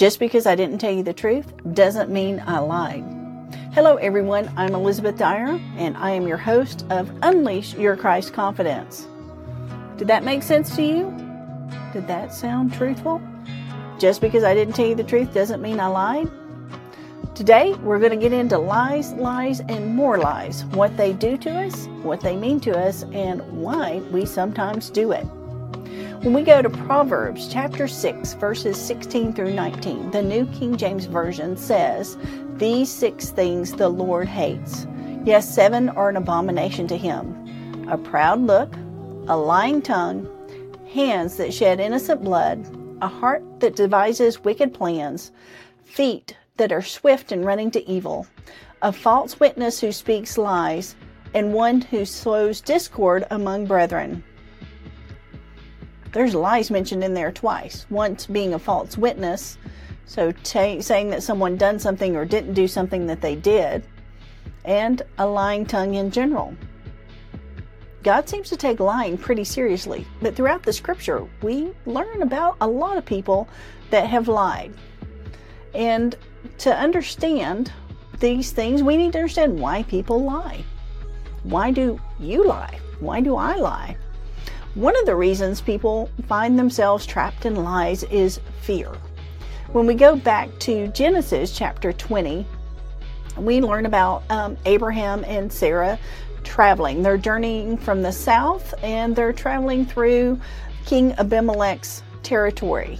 Just because I didn't tell you the truth doesn't mean I lied. Hello, everyone. I'm Elizabeth Dyer, and I am your host of Unleash Your Christ Confidence. Did that make sense to you? Did that sound truthful? Just because I didn't tell you the truth doesn't mean I lied? Today, we're going to get into lies, lies, and more lies what they do to us, what they mean to us, and why we sometimes do it. When we go to Proverbs chapter 6, verses 16 through 19, the New King James Version says, These six things the Lord hates. Yes, seven are an abomination to him a proud look, a lying tongue, hands that shed innocent blood, a heart that devises wicked plans, feet that are swift in running to evil, a false witness who speaks lies, and one who sows discord among brethren. There's lies mentioned in there twice. Once being a false witness, so t- saying that someone done something or didn't do something that they did, and a lying tongue in general. God seems to take lying pretty seriously, but throughout the scripture, we learn about a lot of people that have lied. And to understand these things, we need to understand why people lie. Why do you lie? Why do I lie? One of the reasons people find themselves trapped in lies is fear. When we go back to Genesis chapter 20, we learn about um, Abraham and Sarah traveling. They're journeying from the south and they're traveling through King Abimelech's territory.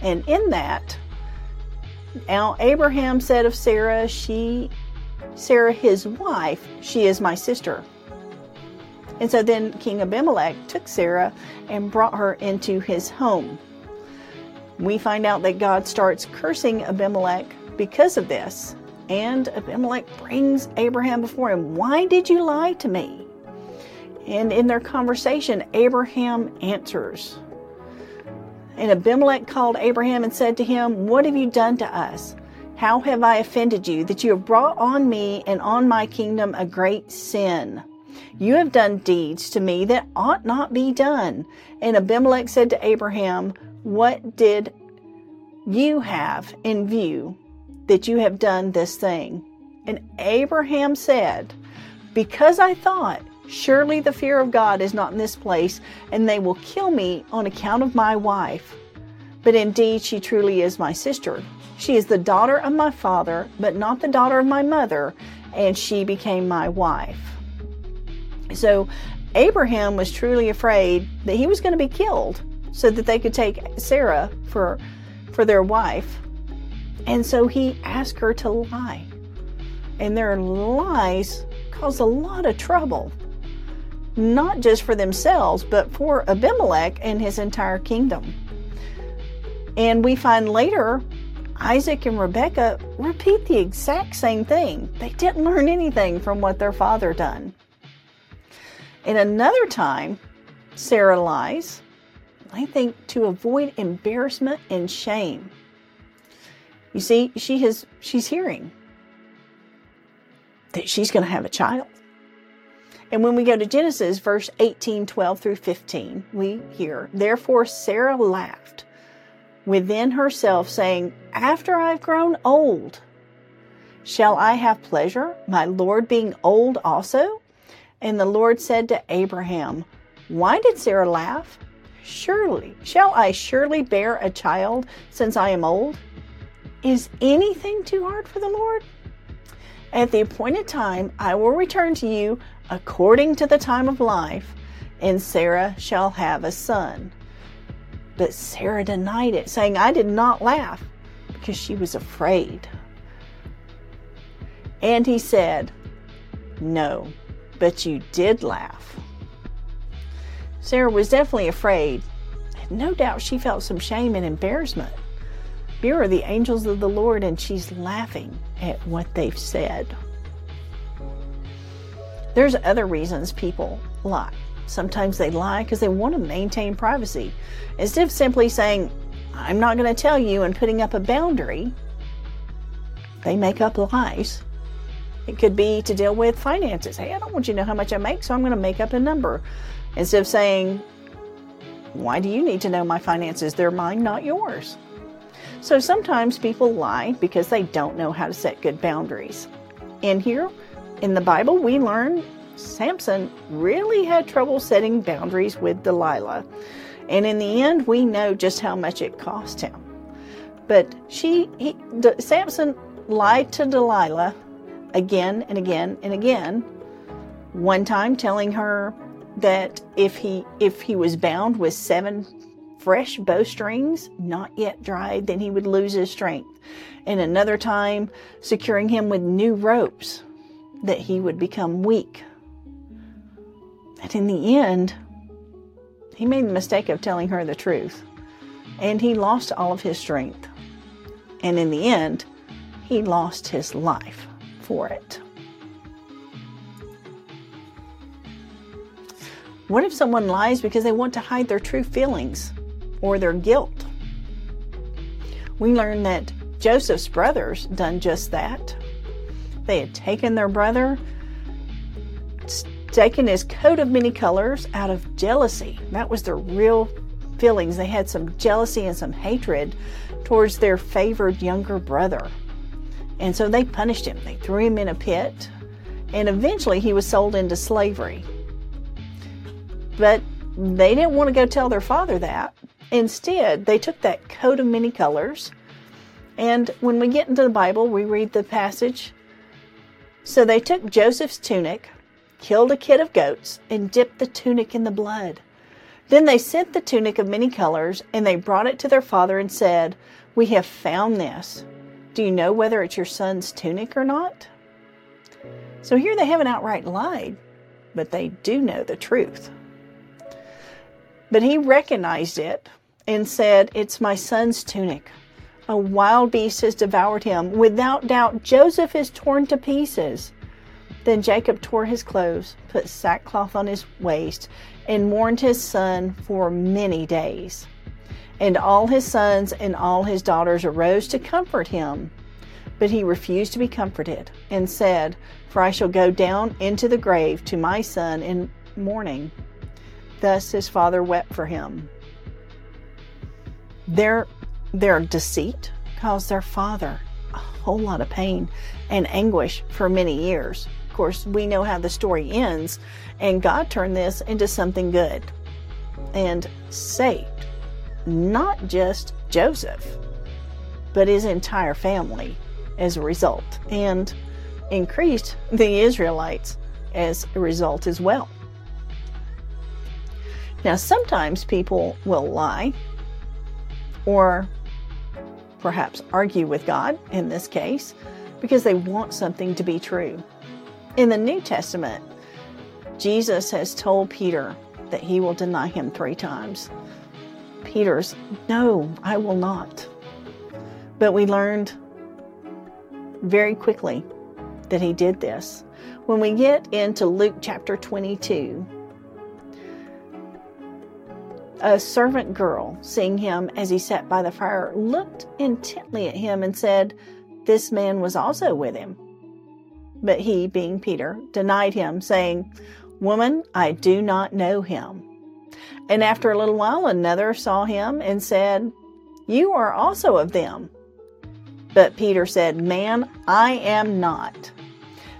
And in that, now Abraham said of Sarah, she, Sarah, his wife, she is my sister. And so then King Abimelech took Sarah and brought her into his home. We find out that God starts cursing Abimelech because of this. And Abimelech brings Abraham before him. Why did you lie to me? And in their conversation, Abraham answers. And Abimelech called Abraham and said to him, What have you done to us? How have I offended you that you have brought on me and on my kingdom a great sin? You have done deeds to me that ought not be done. And Abimelech said to Abraham, What did you have in view that you have done this thing? And Abraham said, Because I thought, Surely the fear of God is not in this place, and they will kill me on account of my wife. But indeed, she truly is my sister. She is the daughter of my father, but not the daughter of my mother, and she became my wife. So Abraham was truly afraid that he was going to be killed so that they could take Sarah for, for their wife. And so he asked her to lie. And their lies caused a lot of trouble not just for themselves, but for Abimelech and his entire kingdom. And we find later Isaac and Rebekah repeat the exact same thing. They didn't learn anything from what their father done. In another time, Sarah lies, I think, to avoid embarrassment and shame. You see, she has she's hearing that she's going to have a child. And when we go to Genesis, verse 18, 12 through 15, we hear, Therefore Sarah laughed within herself, saying, After I've grown old, shall I have pleasure, my Lord being old also? And the Lord said to Abraham, Why did Sarah laugh? Surely, shall I surely bear a child since I am old? Is anything too hard for the Lord? At the appointed time, I will return to you according to the time of life, and Sarah shall have a son. But Sarah denied it, saying, I did not laugh, because she was afraid. And he said, No, but you did laugh. Sarah was definitely afraid, no doubt she felt some shame and embarrassment. Here are the angels of the Lord, and she's laughing at what they've said. There's other reasons people lie. Sometimes they lie because they want to maintain privacy. Instead of simply saying, I'm not going to tell you and putting up a boundary, they make up lies. It could be to deal with finances. Hey, I don't want you to know how much I make, so I'm going to make up a number. Instead of saying, Why do you need to know my finances? They're mine, not yours. So sometimes people lie because they don't know how to set good boundaries. In here in the Bible, we learn Samson really had trouble setting boundaries with Delilah. And in the end, we know just how much it cost him. But she, he, D- Samson lied to Delilah again and again and again. One time telling her that if he if he was bound with seven fresh bowstrings, not yet dried, then he would lose his strength. And another time, securing him with new ropes, that he would become weak. And in the end, he made the mistake of telling her the truth. And he lost all of his strength. And in the end, he lost his life for it. What if someone lies because they want to hide their true feelings? or their guilt. We learn that Joseph's brothers done just that. They had taken their brother, taken his coat of many colors out of jealousy. That was their real feelings. They had some jealousy and some hatred towards their favored younger brother. And so they punished him. They threw him in a pit, and eventually he was sold into slavery. But they didn't want to go tell their father that. Instead, they took that coat of many colors, and when we get into the Bible, we read the passage. So they took Joseph's tunic, killed a kid of goats, and dipped the tunic in the blood. Then they sent the tunic of many colors, and they brought it to their father and said, We have found this. Do you know whether it's your son's tunic or not? So here they haven't outright lied, but they do know the truth. But he recognized it and said, It's my son's tunic. A wild beast has devoured him. Without doubt, Joseph is torn to pieces. Then Jacob tore his clothes, put sackcloth on his waist, and mourned his son for many days. And all his sons and all his daughters arose to comfort him. But he refused to be comforted, and said, For I shall go down into the grave to my son in mourning. Thus his father wept for him. Their, their deceit caused their father a whole lot of pain and anguish for many years. Of course, we know how the story ends, and God turned this into something good and saved not just Joseph, but his entire family as a result, and increased the Israelites as a result as well. Now, sometimes people will lie or perhaps argue with God in this case because they want something to be true. In the New Testament, Jesus has told Peter that he will deny him three times. Peter's, no, I will not. But we learned very quickly that he did this. When we get into Luke chapter 22, a servant girl, seeing him as he sat by the fire, looked intently at him and said, This man was also with him. But he, being Peter, denied him, saying, Woman, I do not know him. And after a little while, another saw him and said, You are also of them. But Peter said, Man, I am not.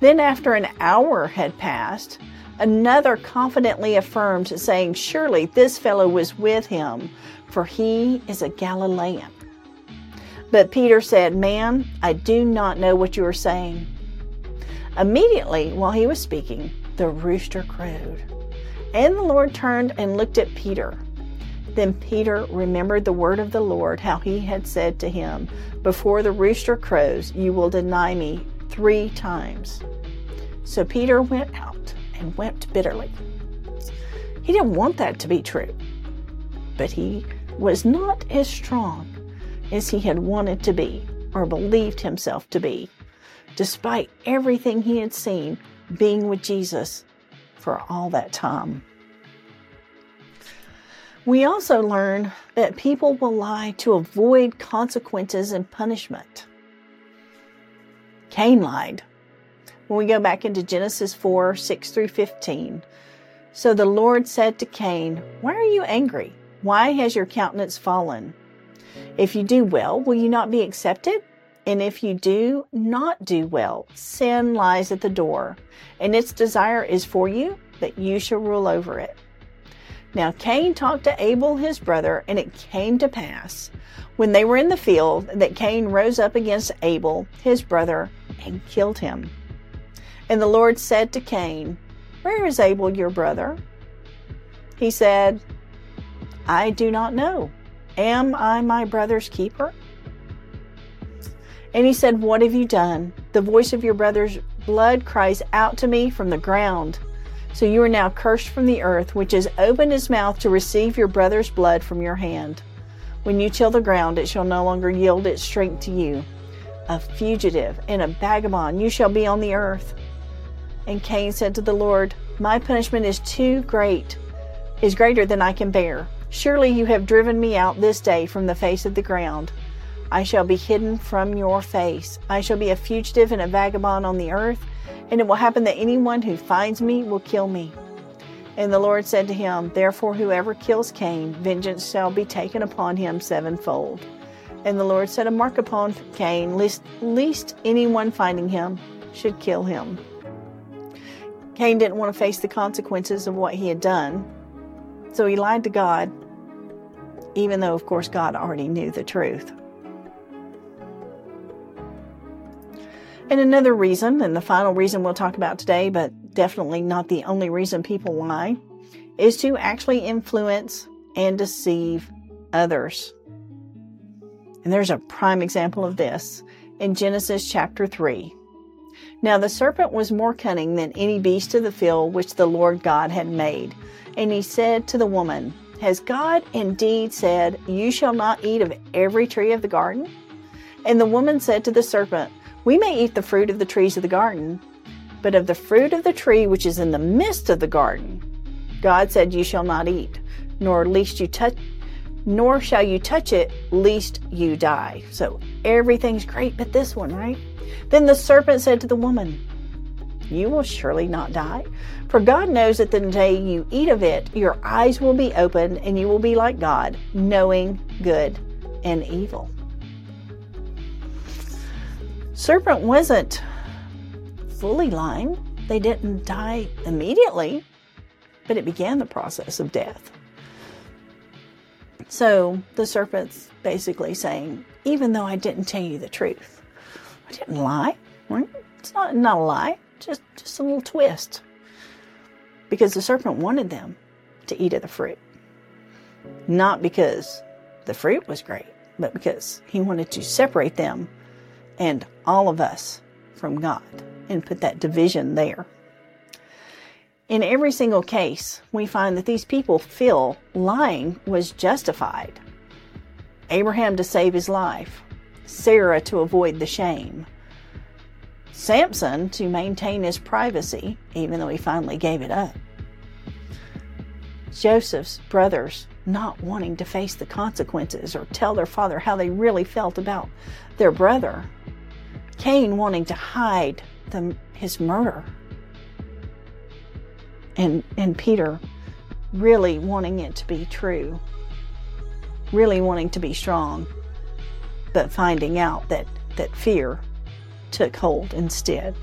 Then, after an hour had passed, Another confidently affirmed, saying, Surely this fellow was with him, for he is a Galilean. But Peter said, Man, I do not know what you are saying. Immediately, while he was speaking, the rooster crowed. And the Lord turned and looked at Peter. Then Peter remembered the word of the Lord, how he had said to him, Before the rooster crows, you will deny me three times. So Peter went out and wept bitterly. He didn't want that to be true, but he was not as strong as he had wanted to be or believed himself to be, despite everything he had seen being with Jesus for all that time. We also learn that people will lie to avoid consequences and punishment. Cain lied when we go back into Genesis 4 6 through 15. So the Lord said to Cain, Why are you angry? Why has your countenance fallen? If you do well, will you not be accepted? And if you do not do well, sin lies at the door, and its desire is for you, that you shall rule over it. Now Cain talked to Abel his brother, and it came to pass, when they were in the field, that Cain rose up against Abel his brother and killed him. And the Lord said to Cain, Where is Abel your brother? He said, I do not know. Am I my brother's keeper? And he said, What have you done? The voice of your brother's blood cries out to me from the ground. So you are now cursed from the earth, which has opened his mouth to receive your brother's blood from your hand. When you till the ground, it shall no longer yield its strength to you. A fugitive and a vagabond you shall be on the earth. And Cain said to the Lord, My punishment is too great, is greater than I can bear. Surely you have driven me out this day from the face of the ground. I shall be hidden from your face. I shall be a fugitive and a vagabond on the earth, and it will happen that anyone who finds me will kill me. And the Lord said to him, Therefore, whoever kills Cain, vengeance shall be taken upon him sevenfold. And the Lord set a mark upon Cain, lest, lest anyone finding him should kill him. Cain didn't want to face the consequences of what he had done, so he lied to God, even though, of course, God already knew the truth. And another reason, and the final reason we'll talk about today, but definitely not the only reason people lie, is to actually influence and deceive others. And there's a prime example of this in Genesis chapter 3. Now the serpent was more cunning than any beast of the field which the Lord God had made. And he said to the woman, Has God indeed said, You shall not eat of every tree of the garden? And the woman said to the serpent, we may eat the fruit of the trees of the garden, but of the fruit of the tree which is in the midst of the garden, God said, You shall not eat, nor least you touch, nor shall you touch it, lest you die. So everything's great, but this one, right? Then the serpent said to the woman, You will surely not die. For God knows that the day you eat of it, your eyes will be opened, and you will be like God, knowing good and evil serpent wasn't fully lying. They didn't die immediately, but it began the process of death. So the serpent's basically saying, even though I didn't tell you the truth, I didn't lie. It's not not a lie, just just a little twist. Because the serpent wanted them to eat of the fruit. Not because the fruit was great, but because he wanted to separate them and all of us from God and put that division there. In every single case, we find that these people feel lying was justified. Abraham to save his life, Sarah to avoid the shame, Samson to maintain his privacy, even though he finally gave it up. Joseph's brothers not wanting to face the consequences or tell their father how they really felt about their brother. Cain wanting to hide the, his murder. And, and Peter really wanting it to be true, really wanting to be strong, but finding out that, that fear took hold instead.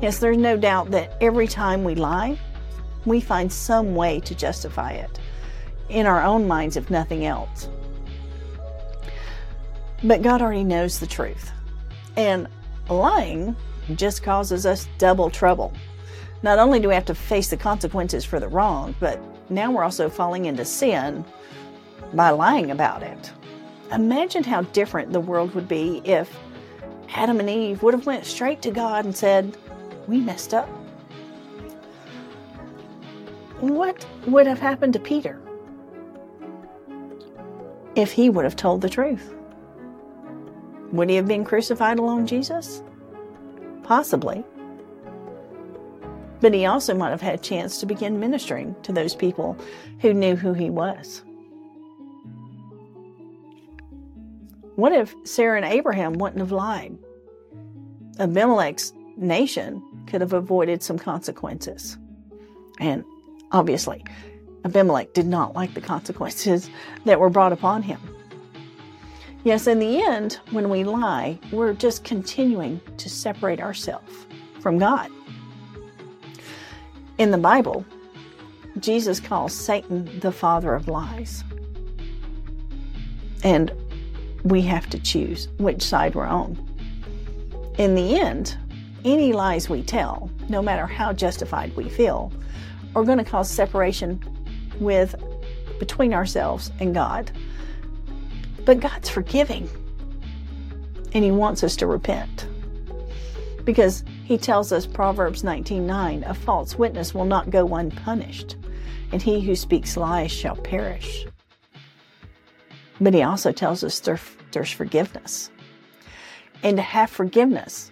Yes, there's no doubt that every time we lie, we find some way to justify it in our own minds, if nothing else. But God already knows the truth. And lying just causes us double trouble. Not only do we have to face the consequences for the wrong, but now we're also falling into sin by lying about it. Imagine how different the world would be if Adam and Eve would have went straight to God and said, "We messed up." What would have happened to Peter if he would have told the truth? Would he have been crucified along Jesus? Possibly. But he also might have had a chance to begin ministering to those people who knew who he was. What if Sarah and Abraham wouldn't have lied? Abimelech's nation could have avoided some consequences. And obviously, Abimelech did not like the consequences that were brought upon him. Yes, in the end, when we lie, we're just continuing to separate ourselves from God. In the Bible, Jesus calls Satan the father of lies. And we have to choose which side we're on. In the end, any lies we tell, no matter how justified we feel, are going to cause separation with between ourselves and God. But God's forgiving. And he wants us to repent. Because he tells us Proverbs 19:9, a false witness will not go unpunished, and he who speaks lies shall perish. But he also tells us there, there's forgiveness. And to have forgiveness,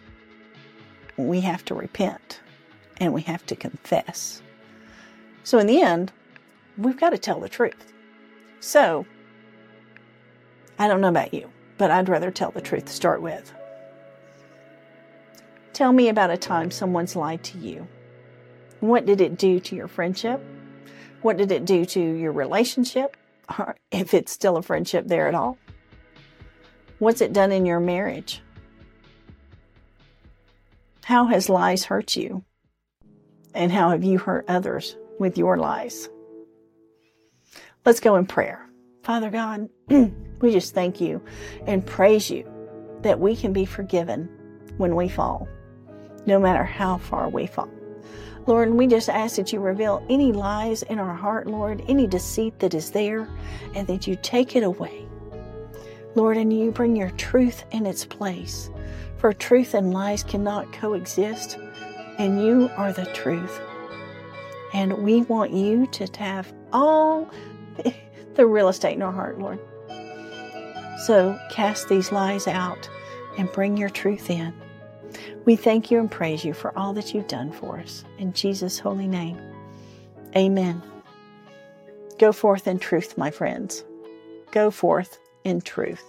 we have to repent and we have to confess. So, in the end, we've got to tell the truth. So, I don't know about you, but I'd rather tell the truth to start with. Tell me about a time someone's lied to you. What did it do to your friendship? What did it do to your relationship? Or if it's still a friendship there at all? What's it done in your marriage? How has lies hurt you? And how have you hurt others with your lies? Let's go in prayer. Father God, we just thank you and praise you that we can be forgiven when we fall, no matter how far we fall. Lord, we just ask that you reveal any lies in our heart, Lord, any deceit that is there, and that you take it away. Lord, and you bring your truth in its place. For truth and lies cannot coexist, and you are the truth. And we want you to have all the real estate in our heart, Lord. So cast these lies out and bring your truth in. We thank you and praise you for all that you've done for us. In Jesus' holy name, amen. Go forth in truth, my friends. Go forth in truth.